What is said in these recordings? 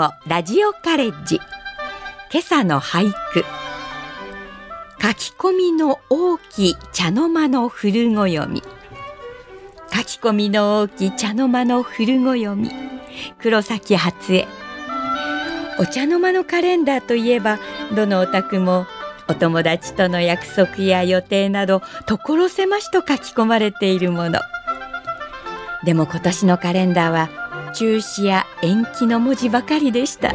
兵庫ラジオカレッジ。今朝の俳句。書き込みの大きい茶の間の古語読み書き込みの大きい茶の間の古語読み黒崎初江。お茶の間のカレンダーといえばどのお宅もお友達との約束や予定など所狭しと書き込まれているもの。でも今年のカレンダーは中止や延期の文字ばかりでした。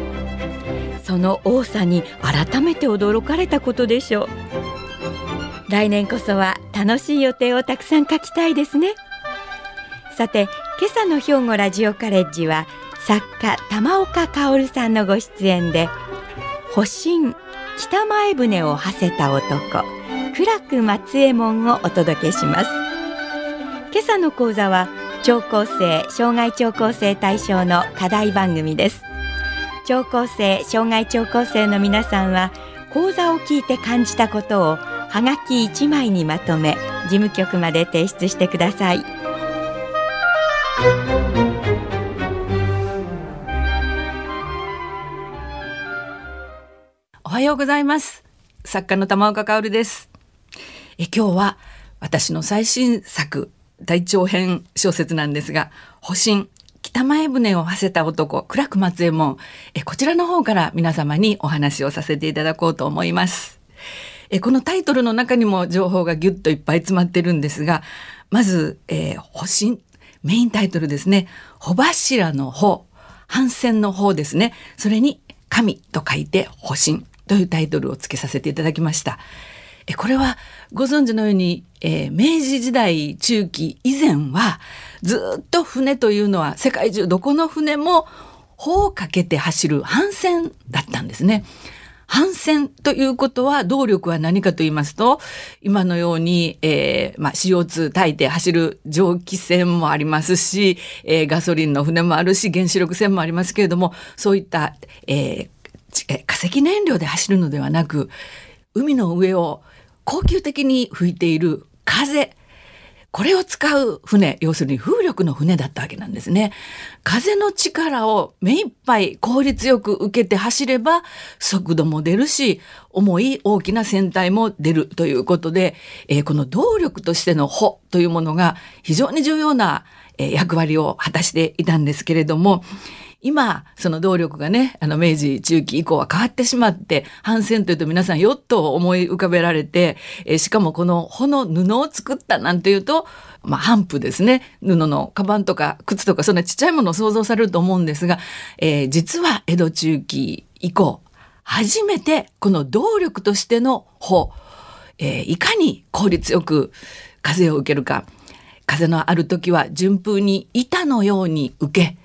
その多さに改めて驚かれたことでしょう。来年こそは楽しい予定をたくさん書きたいですね。さて今朝の兵庫ラジオカレッジは作家玉岡薫さんのご出演で保身北前船を馳せた男苦楽松右衛門をお届けします。今朝の講座は聴講生障害聴講生対象の課題番組です。聴講生障害聴講生の皆さんは講座を聞いて感じたことをはがき1枚にまとめ事務局まで提出してください。おはようございます。作家の玉岡薫です。え今日は私の最新作大長編小説なんですが保身北前船を馳せた男苦楽松右衛門。えこちらの方から皆様にお話をさせていただこうと思います。えこのタイトルの中にも情報がぎゅっといっぱい詰まってるんですがまず、えー、保身メインタイトルですね。穂柱の方反戦の方ですね。それに神と書いて保身というタイトルをつけさせていただきました。えこれはご存知のように、えー、明治時代中期以前はずっと船というのは世界中どこの船も帆をかけて走る帆船だったんですね。帆船ということは動力は何かと言いますと今のように、えーまあ、CO2 焚いて走る蒸気船もありますし、えー、ガソリンの船もあるし原子力船もありますけれどもそういった、えー、化石燃料で走るのではなく海の上を恒久的に吹いている風これを使う船要するに風力の船だったわけなんですね。風の力を目いっぱい効率よく受けて走れば速度も出るし重い大きな船体も出るということで、えー、この動力としての帆というものが非常に重要な役割を果たしていたんですけれども今、その動力がね、あの、明治中期以降は変わってしまって、帆船というと皆さんヨットを思い浮かべられて、え、しかもこの穂の布を作ったなんていうと、まあ、帆布ですね。布のカバンとか靴とか、そんなちっちゃいものを想像されると思うんですが、えー、実は江戸中期以降、初めてこの動力としての穂、えー、いかに効率よく風を受けるか、風のある時は順風に板のように受け、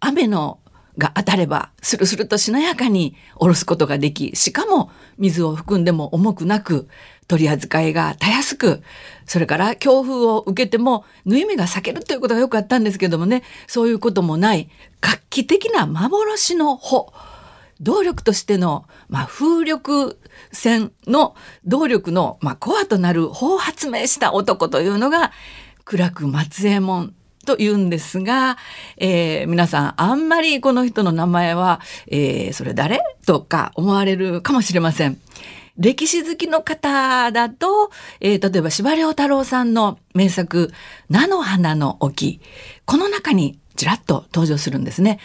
雨のが当たればスルスルとしなやかに下ろすことができしかも水を含んでも重くなく取り扱いがたやすくそれから強風を受けても縫い目が裂けるということがよくあったんですけどもねそういうこともない画期的な幻の穂動力としての、まあ、風力船の動力の、まあ、コアとなる法を発明した男というのが苦楽松右衛門と言うんですが、えー、皆さんあんまりこの人の名前は、えー、それ誰？とか思われるかもしれません。歴史好きの方だと、えー、例えば司馬遼太郎さんの名作「菜の花の沖」この中にちらっと登場するんですね。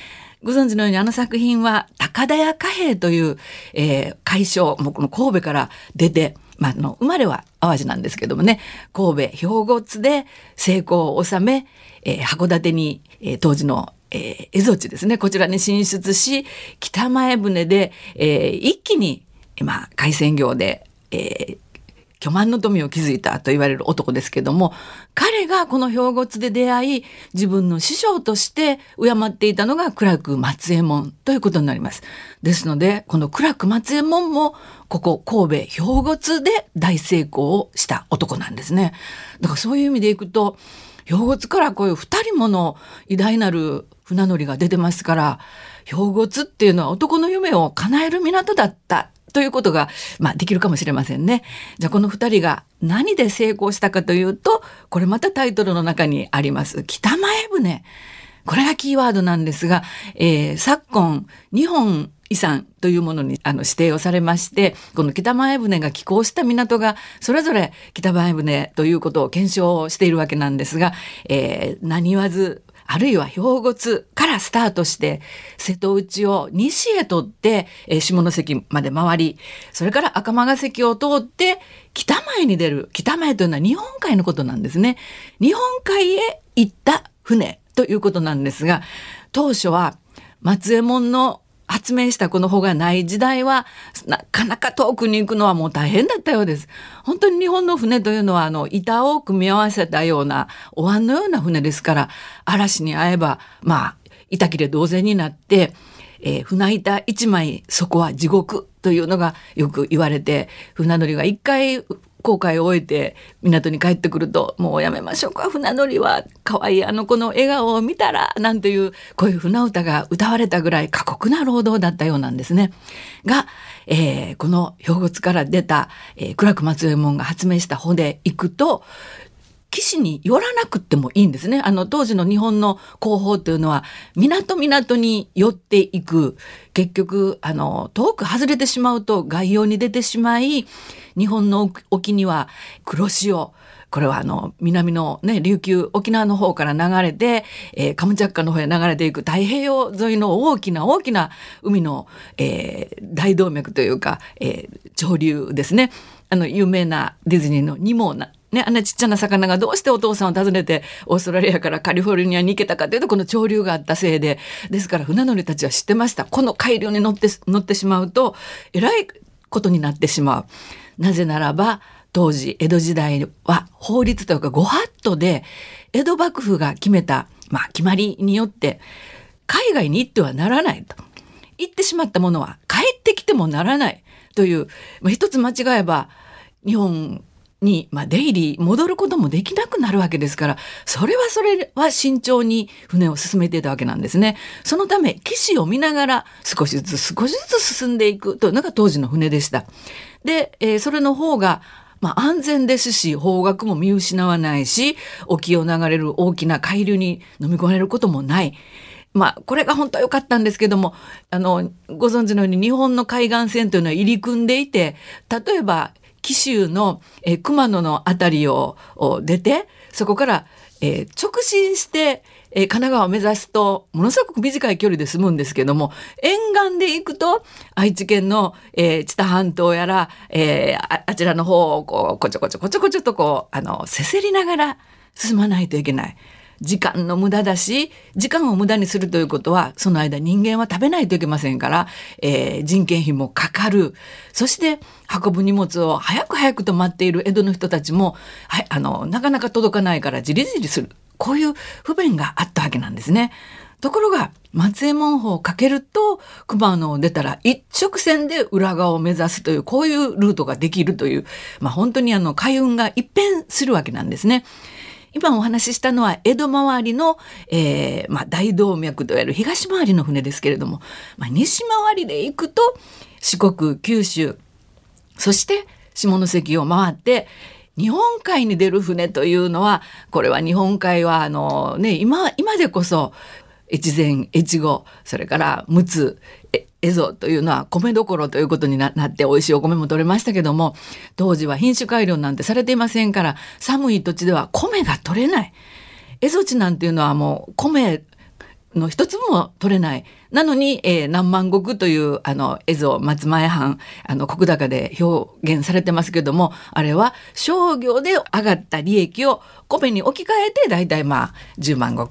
ご存知のようにあの作品は高田屋貨幣という、えー、会所もうこの神戸から出てまあ、の生まれは淡路なんですけどもね神戸兵庫津で成功を収め、えー、函館に、えー、当時のえー、蝦夷地ですねこちらに進出し北前船で、えー、一気に、まあ、海鮮業で、えー、巨万の富を築いたと言われる男ですけども彼がこの兵庫津で出会い自分の師匠として敬っていたのが苦楽松右衛門ということになります。ですのでこの苦楽松右衛門もここ神戸兵庫津で大成功をした男なんですね。だからそういう意味でいくと兵庫津からこういう二人もの偉大なる船乗りが出てますから兵庫津っていうのは男の夢を叶える港だったということが、まあ、できるかもしれませんね。じゃあこの2人が何で成功したかというとこれまたタイトルの中にあります北前船。これがキーワードなんですが、えー、昨今日本遺産というものにあの指定をされましてこの北前船が寄港した港がそれぞれ北前船ということを検証しているわけなんですが、えー、何言わずあるいは兵庫津からスタートして瀬戸内を西へとって、えー、下関まで回りそれから赤間関を通って北前に出る北前というのは日本海のことなんですね。日本海へ行った船ということなんですが当初は松右衛門の発明したこの方がない時代はなかなか遠くに行くのはもう大変だったようです。本当に日本の船というのはあの板を組み合わせたようなお椀のような船ですから嵐に遭えばまあ板切れ同然になって、えー、船板一枚そこは地獄というのがよく言われて船乗りが一回航海を終えて港に帰ってくるともうやめましょうか船乗りは可愛いあの子の笑顔を見たらなんていうこういう船歌が歌われたぐらい過酷な労働だったようなんですね。が、えー、この兵庫から出た、えー、松右衛門が発明した帆で行くと岸に寄らなくてもいいんですね。あの当時の日本の工法というのは港港に寄っていく結局あの遠く外れてしまうと外洋に出てしまい日本の沖には黒潮これはあの南のね琉球沖縄の方から流れて、えー、カムチャッカの方へ流れていく太平洋沿いの大きな大きな海の、えー、大動脈というか、えー、潮流ですねあの有名なディズニーのニモーナね、あんなちっちゃな魚がどうしてお父さんを訪ねてオーストラリアからカリフォルニアに行けたかというとこの潮流があったせいでですから船乗りたちは知ってましたこの海流に乗って乗ってしまうとえらいことになってしまう。なぜならば当時江戸時代は法律というかご法度で江戸幕府が決めた、まあ、決まりによって海外に行ってはならないと。行ってしまったものは帰ってきてもならないという、まあ、一つ間違えば日本に、まあ、出入り戻ることもできなくなるわけですからそれはそれは慎重に船を進めていたわけなんですね。そのため岸を見ながら少しずつ少しずつ進んでいくというのが当時の船でした。で、えー、それの方がまあ、安全ですし方角も見失わないし沖を流れる大きな海流に飲み込まれることもない。まあ、これが本当は良かったんですけども、あの、ご存知のように日本の海岸線というのは入り組んでいて、例えば紀州の、えー、熊野の辺りを出てそこから、えー、直進して、えー、神奈川を目指すとものすごく短い距離で済むんですけども沿岸で行くと愛知県の、えー、知多半島やら、えー、ああちらの方をこうこちょこちょこちょこちょとこうあのせせりながら進まないといけない。時間の無駄だし時間を無駄にするということはその間人間は食べないといけませんから、えー、人件費もかかるそして運ぶ荷物を早く早くと待っている江戸の人たちも、は、あのなかなか届かないからじりじりするこういう不便があったわけなんですね。ところが松江門法をかけると熊野を出たら一直線で裏側を目指すというこういうルートができるという、まあ、本当にあの海運が一変するわけなんですね。今お話ししたのは江戸周りの、えーまあ、大動脈といわれる東回りの船ですけれども、まあ、西回りで行くと四国九州そして下関を回って日本海に出る船というのはこれは日本海はあのね今今でこそ越前越後それから陸奥蝦夷というのは米どころということになって美味しいお米も取れましたけども当時は品種改良なんてされていませんから寒い土地では米が取れない。蝦夷地なんていうのはもう米の一粒も取れない。なのに、えー、何万石というあの絵像松前藩あの石高で表現されてますけどもあれは商業で上がった利益を米に置き換えて大体まあ10万石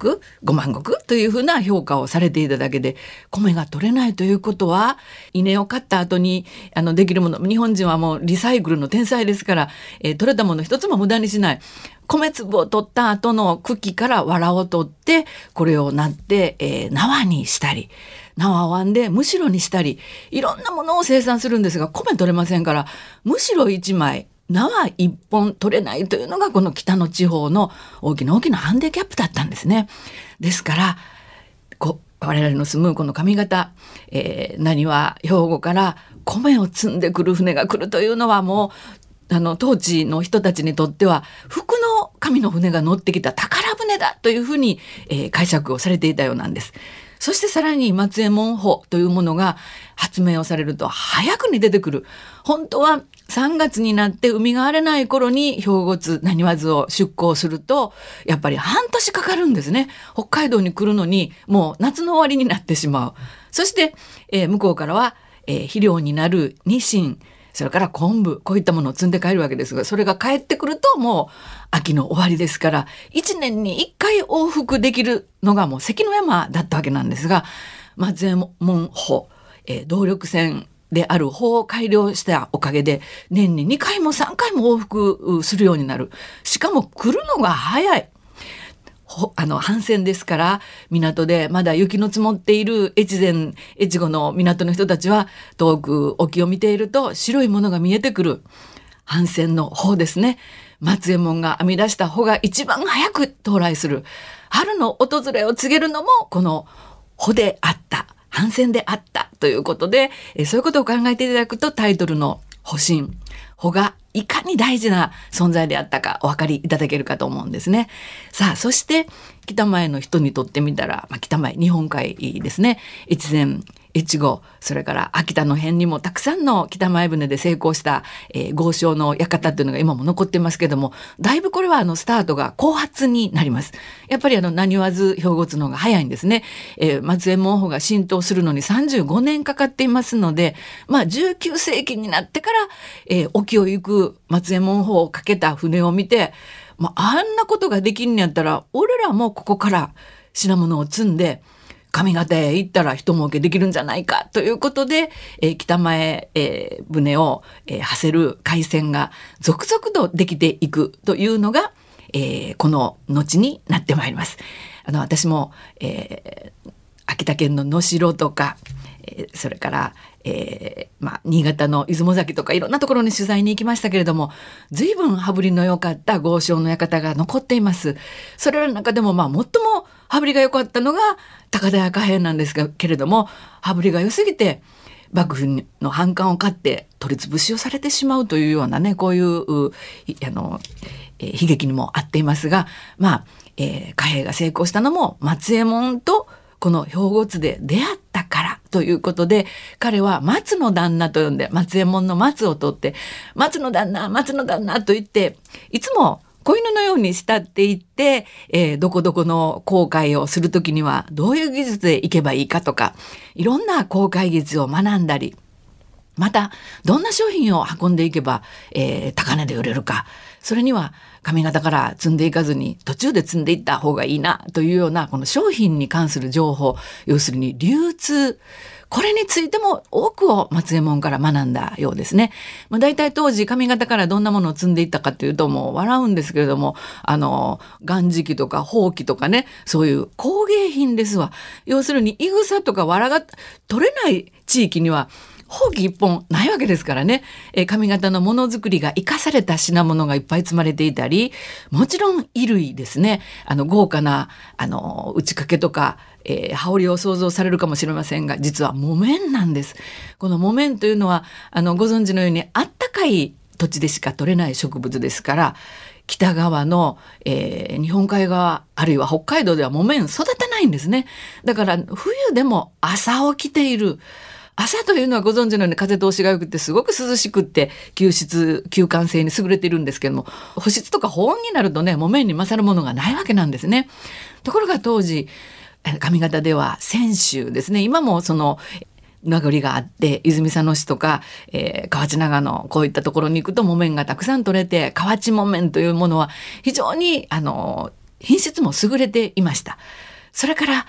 5万石というふうな評価をされていただけで米が取れないということは稲を買った後にあのできるもの日本人はもうリサイクルの天才ですから、えー、取れたもの一つも無駄にしない米粒を取った後の茎から藁を取ってこれをなって、えー、縄にしたり縄を編んでむしろにしたりいろんなものを生産するんですが米取れませんからむしろ1枚縄一本取れないというのがこの北の地方の大きな大きなハンディキャップだったんですね。ですからこ我々の住むこの上方、えー、何は兵庫から米を積んでくる船が来るというのはもうあの当地の人たちにとっては服の神の船が乗ってきた宝船だというふうに、えー、解釈をされていたようなんです。そしてさらに松江門法というものが発明をされると早くに出てくる。本当は3月になって海が荒れない頃に兵庫津何わずを出港するとやっぱり半年かかるんですね。北海道に来るのにもう夏の終わりになってしまう。そして、えー、向こうからは、えー、肥料になるニシン、それから昆布、こういったものを積んで帰るわけですが、それが帰ってくるともう秋の終わりですから、1年に1回往復できるのがもう関の山だったわけなんですが、松江門法、えー、動力船である法を改良したおかげで、年に2回も3回も往復するようになる。しかも来るのが早い。あの、帆船ですから、港でまだ雪の積もっている越前、越後の港の人たちは、遠く沖を見ていると白いものが見えてくる。帆船の方ですね。松右衛門が編み出した穂が一番早く到来する。春の訪れを告げるのも、この穂であった。帆船であったということで、そういうことを考えていただくとタイトルの保身、穂がいかに大事な存在であったかお分かりいただけるかと思うんですね。さあ、そして北前の人にとってみたら、まあ、北前日本海ですね。越前越後、それから秋田の辺にもたくさんの北前船で成功した、えー、豪商の館っていうのが今も残ってますけども、だいぶこれはあのスタートが後発になります。やっぱりあの何わず兵庫津の方が早いんですね。えー、松江門法が浸透するのに35年かかっていますので、まあ19世紀になってから、えー、沖を行く松江門法をかけた船を見て、まあ、あんなことができんやったら、俺らもここから品物を積んで、上方へ行ったら一儲けできるんじゃないかということで、えー、北前、えー、船を、えー、馳せる海戦が続々とできていくというのが、えー、この後になってまいります。あの私も、えー、秋田県の能代とか、えー、それから、えー、まあ、新潟の出雲崎とかいろんなところに取材に行きましたけれども、随分羽振りの良かった豪商の館が残っています。それらの中でも、まあ、最も羽振りが良かったのが高田屋貨幣なんですけれども、羽振りが良すぎて、幕府の反感を買って取り潰しをされてしまうというようなね、こういう、あの、えー、悲劇にもあっていますが、まあ、えー、貨幣が成功したのも松右衛門とこの兵庫津で出会ったということで、彼は松の旦那と呼んで、松右衛門の松を取って、松の旦那、松の旦那と言って、いつも子犬のように慕っていって、えー、どこどこの航海をするときにはどういう技術で行けばいいかとか、いろんな航海技術を学んだり、また、どんな商品を運んでいけば、えー、高値で売れるか、それには髪型から積んでいかずに途中で積んでいった方がいいなというようなこの商品に関する情報要するに流通これについても多くを松右衛門から学んだようですね。まあ、大体当時髪型からどんなものを積んでいったかというともう笑うんですけれども、あの、岩磁器とかほうきとかね、そういう工芸品ですわ。要するに、いぐさとか藁が取れない地域には、ほうき一本ないわけですからね、えー、髪型のものづくりが生かされた品物がいっぱい積まれていたり、もちろん衣類ですね、あの豪華な、あの、打ち掛けとか、えー、羽織を想像されるかもしれませんが、実は木綿なんです。この木綿というのは、あの、ご存知のようにあったかい土地でしか取れない植物ですから、北側の、えー、日本海側あるいは北海道では木綿育たないんですね。だから冬でも朝起きている朝というのはご存知のように風通しが良くてすごく涼しくって吸湿吸汗性に優れているんですけども保湿とか保温になるとね木綿に勝るものがないわけなんですね。ところが当時上方では泉州ですね今もその名残があって泉佐野市とか、えー、河内長野こういったところに行くと木綿がたくさん取れて河内木綿というものは非常にあの品質も優れていました。それから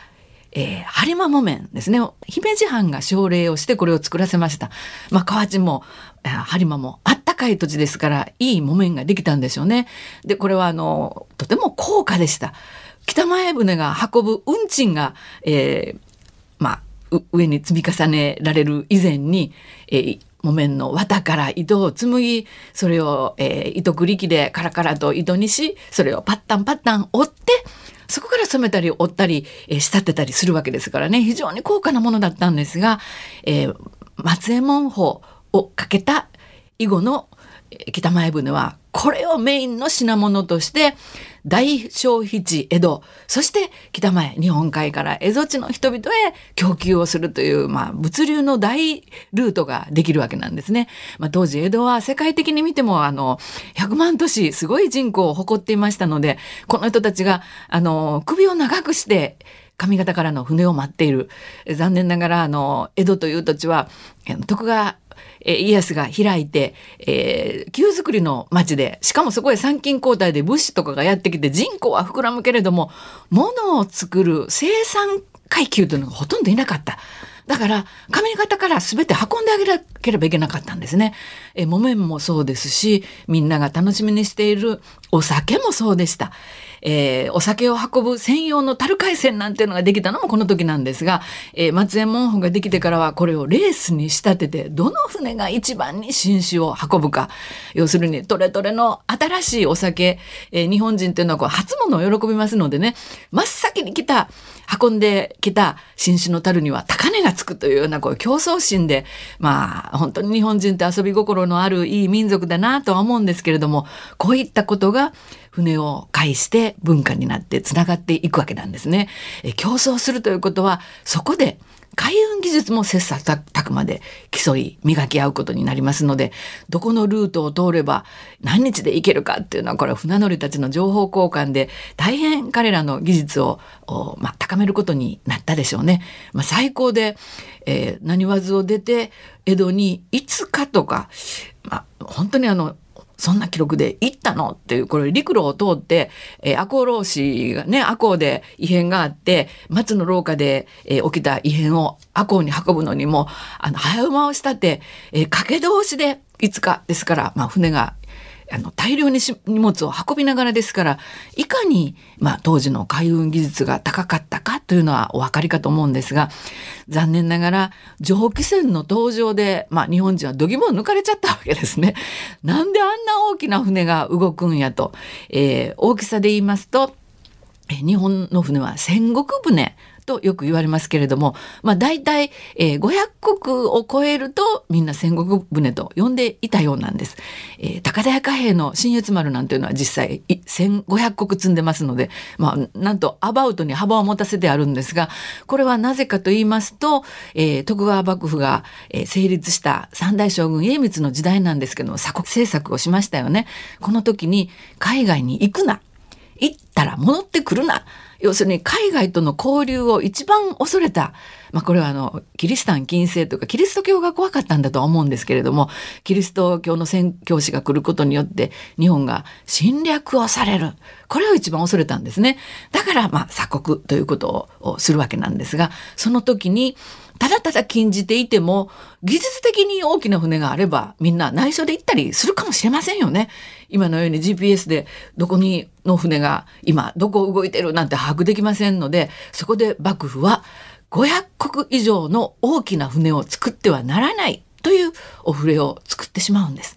えー、播磨木綿ですね。姫路藩が奨励をしてこれを作らせました。まあ、河内も、播磨もあったかい土地ですから、いい木綿ができたんでしょうね。で、これはあの、とても高価でした。北前船が運ぶ運賃が、えー、まあ、上に積み重ねられる以前に、えー、木綿の綿から糸を紡ぎ、それを、えー、糸繰り機でカラカラと糸にし、それをパッタンパッタン折って、そこから染めたり折ったり、えー、仕立てたりするわけですからね、非常に高価なものだったんですが、えー、松右衛門法をかけた以後の北前船はこれをメインの品物として大消費地江戸、そして北前日本海から蝦夷地の人々へ供給をするという、まあ、物流の大ルートができるわけなんですね。まあ、当時江戸は世界的に見てもあの100万都市すごい人口を誇っていましたのでこの人たちがあの首を長くして上方からの船を待っている残念ながらあの江戸という土地は徳川え家康が開いて、えー、旧作りの町で、しかもそこへ参勤交代で物資とかがやってきて人口は膨らむけれども、物を作る生産階級というのがほとんどいなかった。だから、上方から全て運んであげなければいけなかったんですね。え、木綿もそうですし、みんなが楽しみにしているお酒もそうでした。えー、お酒を運ぶ専用の樽海船なんていうのができたのもこの時なんですが、えー、松江門本ができてからはこれをレースに仕立てて、どの船が一番に新酒を運ぶか。要するに、トレトレの新しいお酒、えー、日本人っていうのはこう初物を喜びますのでね、真っ先に来た、運んできた新酒の樽には高値がつくというようなこう競争心で、まあ、本当に日本人って遊び心のあるいい民族だなとは思うんですけれども、こういったことが船を介して文化になってつながっていくわけなんですね。え競争するということはそこで海運技術も切磋琢磨で競い磨き合うことになりますのでどこのルートを通れば何日で行けるかっていうのはこれは船乗りたちの情報交換で大変彼らの技術を、まあ、高めることになったでしょうね。まあ、最高で、えー、何わずを出て江戸に5日とか、まあ、本当にあのそんな記録で行ったの？っていう、これ陸路を通って、えー、赤穂浪士がね、赤穂で異変があって、松の廊下で、えー、起きた異変を赤穂に運ぶのにも、あの、早馬をしたって、えー、駆け通しでいつかですから、まあ、船があの大量に荷物を運びながらですからいかに、まあ、当時の海運技術が高かったかというのはお分かりかと思うんですが残念ながら蒸気船の登場で、まあ、日本人は度肝を抜かれちゃったわけですね。なんであんな大きな船が動くんやと、えー、大きさで言いますと日本の船は戦国船とよく言われますけれども、まあ、大体、えー、500国を超えるとみんな戦国船と呼んでいたようなんです。えー、高田屋貨幣の新越丸なんていうのは実際1500国積んでますので、まあ、なんとアバウトに幅を持たせてあるんですがこれはなぜかと言いますと、えー、徳川幕府が、成立した三代将軍家光の時代なんですけども鎖国政策をしましたよね。この時に海外に行くな行ったら戻ってくるな要するに海外との交流を一番恐れた、まあ、これはあのキリシタン禁制というかキリスト教が怖かったんだとは思うんですけれどもキリスト教の宣教師が来ることによって日本が侵略をされる。これを一番恐れたんですね。だからま鎖国ということをするわけなんですがその時にただただ禁じていても技術的に大きな船があればみんな内緒で行ったりするかもしれませんよね。今のように GPS でどこにの船が今どこ動いてるなんて把握できませんのでそこで幕府は500国以上の大きな船を作ってはならないというお船を作ってしまうんです。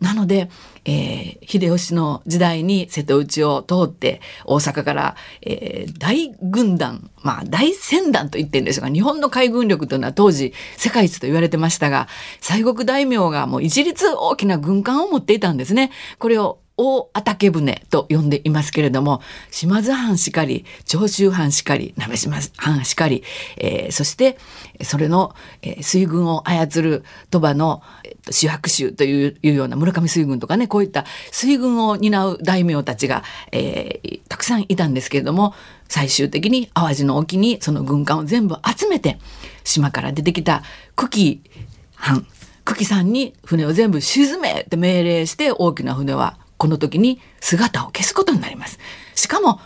なので、えー、秀吉の時代に瀬戸内を通って大阪から、えー、大軍団、まあ大船団と言ってるんですが、日本の海軍力というのは当時世界一と言われてましたが、西国大名がもう一律大きな軍艦を持っていたんですね。これを大畑船と呼んでいますけれども、島津藩しかり、長州藩しかり、鍋島藩しかり、えー、そしてそれの、えー、水軍を操る鳥羽の、えー、主白州というような村上水軍とかね、こういった水軍を担う大名たちが、えー、たくさんいたんですけれども、最終的に淡路の沖にその軍艦を全部集めて、島から出てきた久喜藩、久喜さんに船を全部沈めって命令して大きな船はこの時に姿を消すことになります。しかも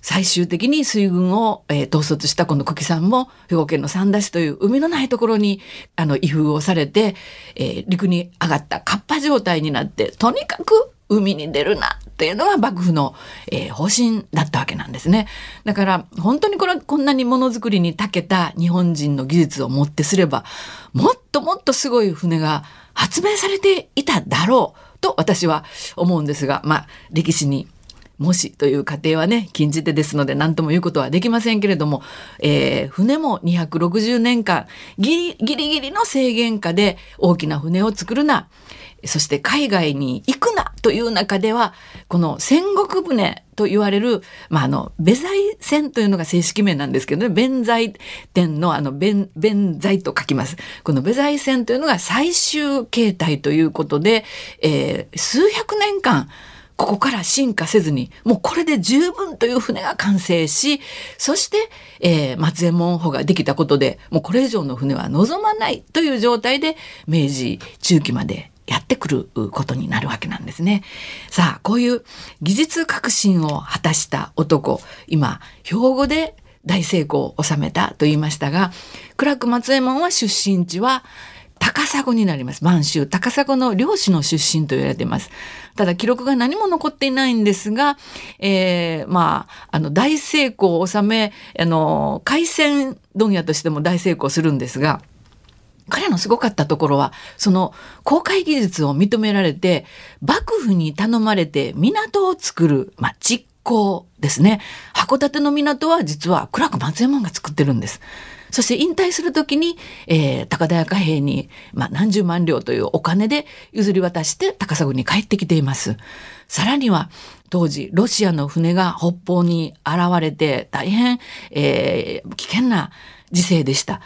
最終的に水軍を、えー、統率したこの久喜さんも兵庫県の三田市という海のないところにあの移風をされて、えー、陸に上がったカッパ状態になってとにかく海に出るなっていうのが幕府の、えー、方針だったわけなんですね。だから本当にこれこんなにものづくりに長けた日本人の技術をもってすればもっともっとすごい船が発明されていただろうと私は思うんですが、まあ、歴史にもしという過程はね禁じ手ですので何とも言うことはできませんけれども、えー、船も260年間ギリギリギリの制限下で大きな船を作るな。そして海外に行くな。という中ではこの戦国船と言われる、まあ、あの弁財船というのが正式名なんですけどね弁財天のあの弁弁財と書きます。この弁財船というのが最終形態ということで、えー、数百年間ここから進化せずに、もうこれで十分という船が完成し、そして、えー、松江門保ができたことで、もうこれ以上の船は望まないという状態で、明治中期までやってくることになるわけなんですね。さあ、こういう技術革新を果たした男、今、兵庫で大成功を収めたと言いましたが、苦楽松右衛門は出身地は高砂になります。満州、高砂の漁師の出身と言われています。ただ記録が何も残っていないんですが、えー、まあ、あの、大成功を収め、あの、海鮮問屋としても大成功するんですが、彼のすごかったところは、その航海技術を認められて、幕府に頼まれて港を作る、まあ、実行ですね。函館の港は実は苦楽松右衛門が作ってるんです。そして引退するときに、えー、高田屋貨幣に、まあ、何十万両というお金で譲り渡して高砂に帰ってきています。さらには、当時、ロシアの船が北方に現れて大変、えー、危険な時勢でした。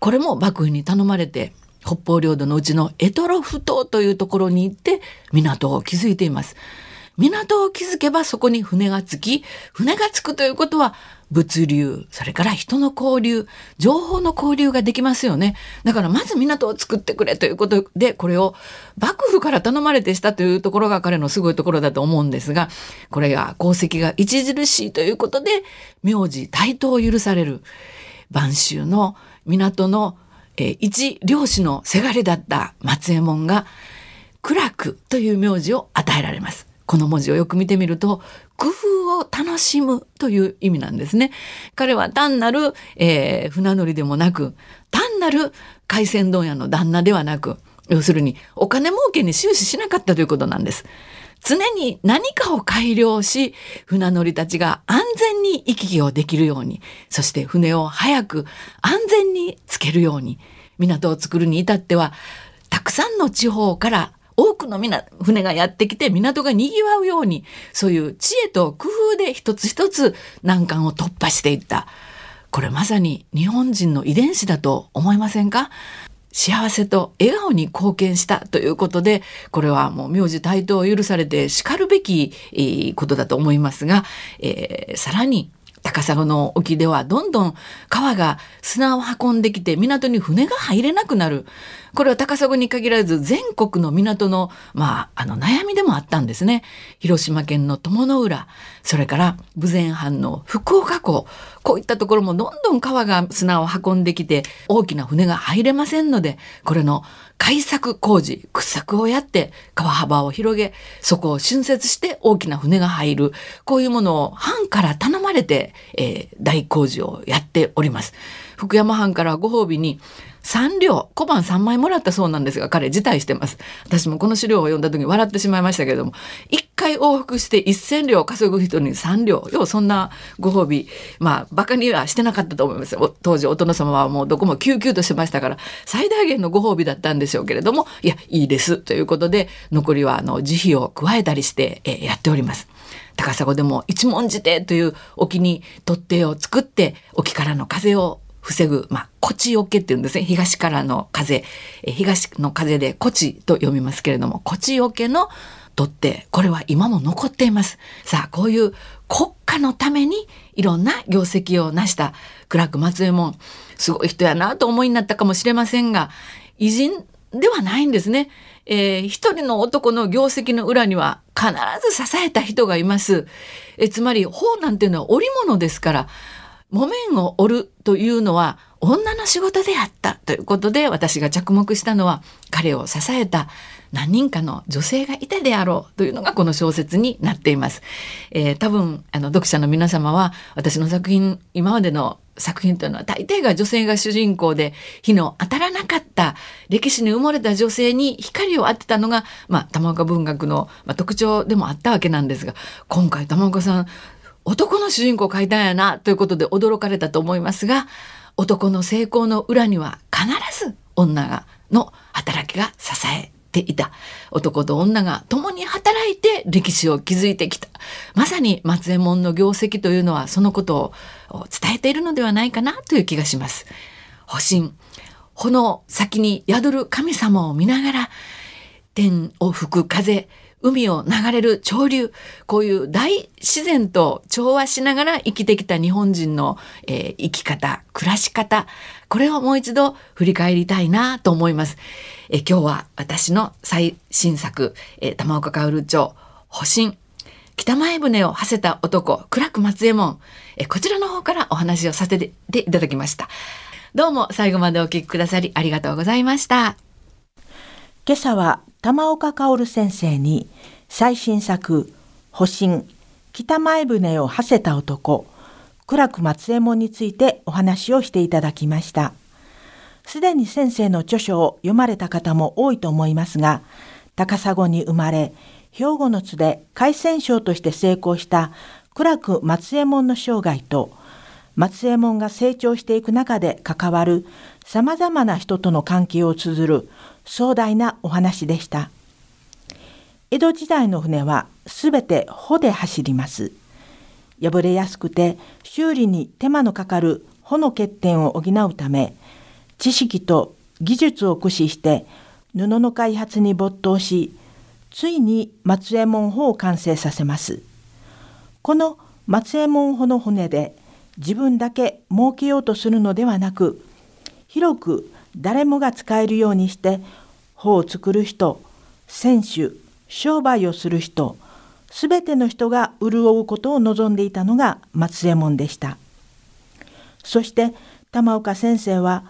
これも幕府に頼まれて、北方領土のうちのエトロフ島というところに行って港を築いています。港を築けばそこに船がつき、船がつくということは物流、それから人の交流、情報の交流ができますよね。だからまず港を作ってくれということで、これを幕府から頼まれてしたというところが彼のすごいところだと思うんですが、これが功績が著しいということで、名字、台頭を許される。播州の港の、えー、一漁師のせがれだった松右衛門が、苦楽という名字を与えられます。この文字をよく見てみると、工夫を楽しむという意味なんですね。彼は単なる、えー、船乗りでもなく、単なる海鮮問屋の旦那ではなく、要するにお金儲けに終始しなかったということなんです。常に何かを改良し、船乗りたちが安全に行き来をできるように、そして船を早く安全につけるように、港を作るに至っては、たくさんの地方から多くの船がやってきて港が賑わうように、そういう知恵と工夫で一つ一つ難関を突破していった。これまさに日本人の遺伝子だと思いませんか？幸せと笑顔に貢献したということで、これはもう名字対等を許されて叱るべきことだと思いますが、えー、さらに高砂の沖ではどんどん川が砂を運んできて港に船が入れなくなる。これは高砂に限らず全国の港の、まあ、あの悩みでもあったんですね。広島県の友の浦、それから豊前藩の福岡港、こういったところもどんどん川が砂を運んできて大きな船が入れませんので、これの開削工事、掘削をやって川幅を広げ、そこを浚渫して大きな船が入る。こういうものを藩から頼まれて、えー、大工事をやっております。福山藩からご褒美に3両、小判3枚もらったそうなんですが、彼辞退してます。私もこの資料を読んだ時に笑ってしまいましたけれども、回往復して1000両稼ぐ人に3両、要はそんなご褒美、まあ、馬鹿にはしてなかったと思います。当時お殿様はもうどこも救急としてましたから、最大限のご褒美だったんでしょうけれども、いや、いいです。ということで、残りはあの、慈悲を加えたりして、えやっております。高砂でも一文字亭という沖に取っ手を作って沖からの風を防ぐ、まあ、こちよけっていうんですね。東からの風、東の風でこちと読みますけれども、こちよけの取って、これは今も残っています。さあ、こういう国家のためにいろんな業績を成したクラーク松右衛門、すごい人やなと思いになったかもしれませんが、偉人ではないんですね。えー、一人の男の業績の裏には必ず支えた人がいます。えつまり、法なんていうのは織物ですから、木綿を織るというのは女の仕事であったということで私が着目したのは彼を支えた何人かの女性がいたであろうというのがこの小説になっています。えー、多分あの読者の皆様は私の作品今までの作品というのは大抵が女性が主人公で日の当たらなかった歴史に埋もれた女性に光を当てたのが、まあ、玉岡文学の、まあ、特徴でもあったわけなんですが今回玉岡さん男の主人公を書いたんやなということで驚かれたと思いますが男の成功の裏には必ず女がの働きが支えていた。男と女が共に働いて歴史を築いてきた。まさに松右衛門の業績というのはそのことを伝えているのではないかなという気がします。保身。この先に宿る神様を見ながら天を吹く風海を流れる潮流こういう大自然と調和しながら生きてきた日本人の、えー、生き方暮らし方これをもう一度振り返りたいなと思います。えー、今日は私の最新作、えー、玉岡薫町保身北前船を馳せた男暗く松右衛門、え、こちらの方からお話をさせていただきました。どうも最後までお聞きくださりありがとうございました。今朝は玉岡薫先生に最新作「保身北前船を馳せた男」苦楽松右衛門についてお話をしていただきました。すでに先生の著書を読まれた方も多いと思いますが高砂に生まれ兵庫の津で海戦将として成功した苦楽松右衛門の生涯と松右衛門が成長していく中で関わるさまざまな人との関係を綴る壮大なお話でした。江戸時代の船はすべて帆で走ります。破れやすくて修理に手間のかかる帆の欠点を補うため、知識と技術を駆使して布の開発に没頭し、ついに松右衛門帆を完成させます。この松右衛門帆の船で自分だけ儲けようとするのではなく、広く誰もが使えるようにして法を作る人選手商売をする人すべての人が潤うことを望んでいたのが松右衛門でした。そして玉岡先生は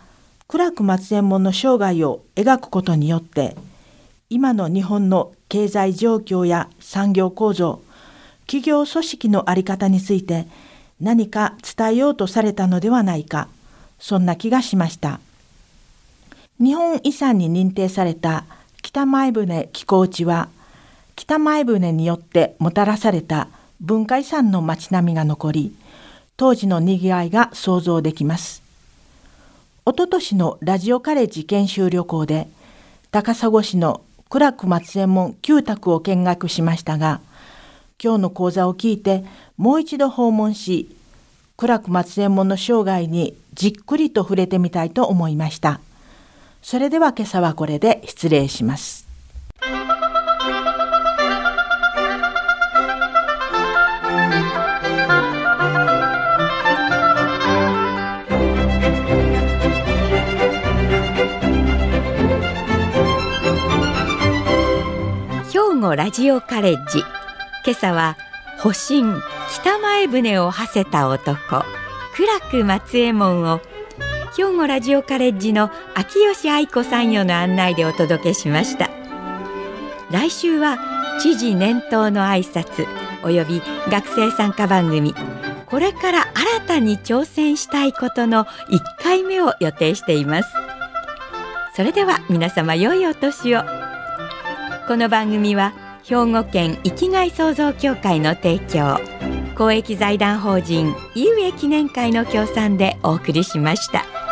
暗く松右衛門の生涯を描くことによって今の日本の経済状況や産業構造企業組織の在り方について何か伝えようとされたのではないかそんな気がしました。日本遺産に認定された北前船寄港地は北前船によってもたらされた文化遺産の街並みが残り当時のにぎわいが想像できますおととしのラジオカレッジ研修旅行で高砂市の苦楽松右衛門旧宅を見学しましたが今日の講座を聞いてもう一度訪問し苦楽松右衛門の生涯にじっくりと触れてみたいと思いました。それでは今朝はこれで失礼します。兵庫ラジオカレッジ今朝は保身北前船を馳せた男苦楽松右衛門を兵庫ラジオカレッジの秋吉愛子さんよの案内でお届けしました。来週は知事年頭の挨拶および学生参加番組これから新たに挑戦したいことの1回目を予定しています。それでは皆様良いお年を。この番組は兵庫県生きがい創造協会の提供公益財団法人井上記念会の協賛でお送りしました。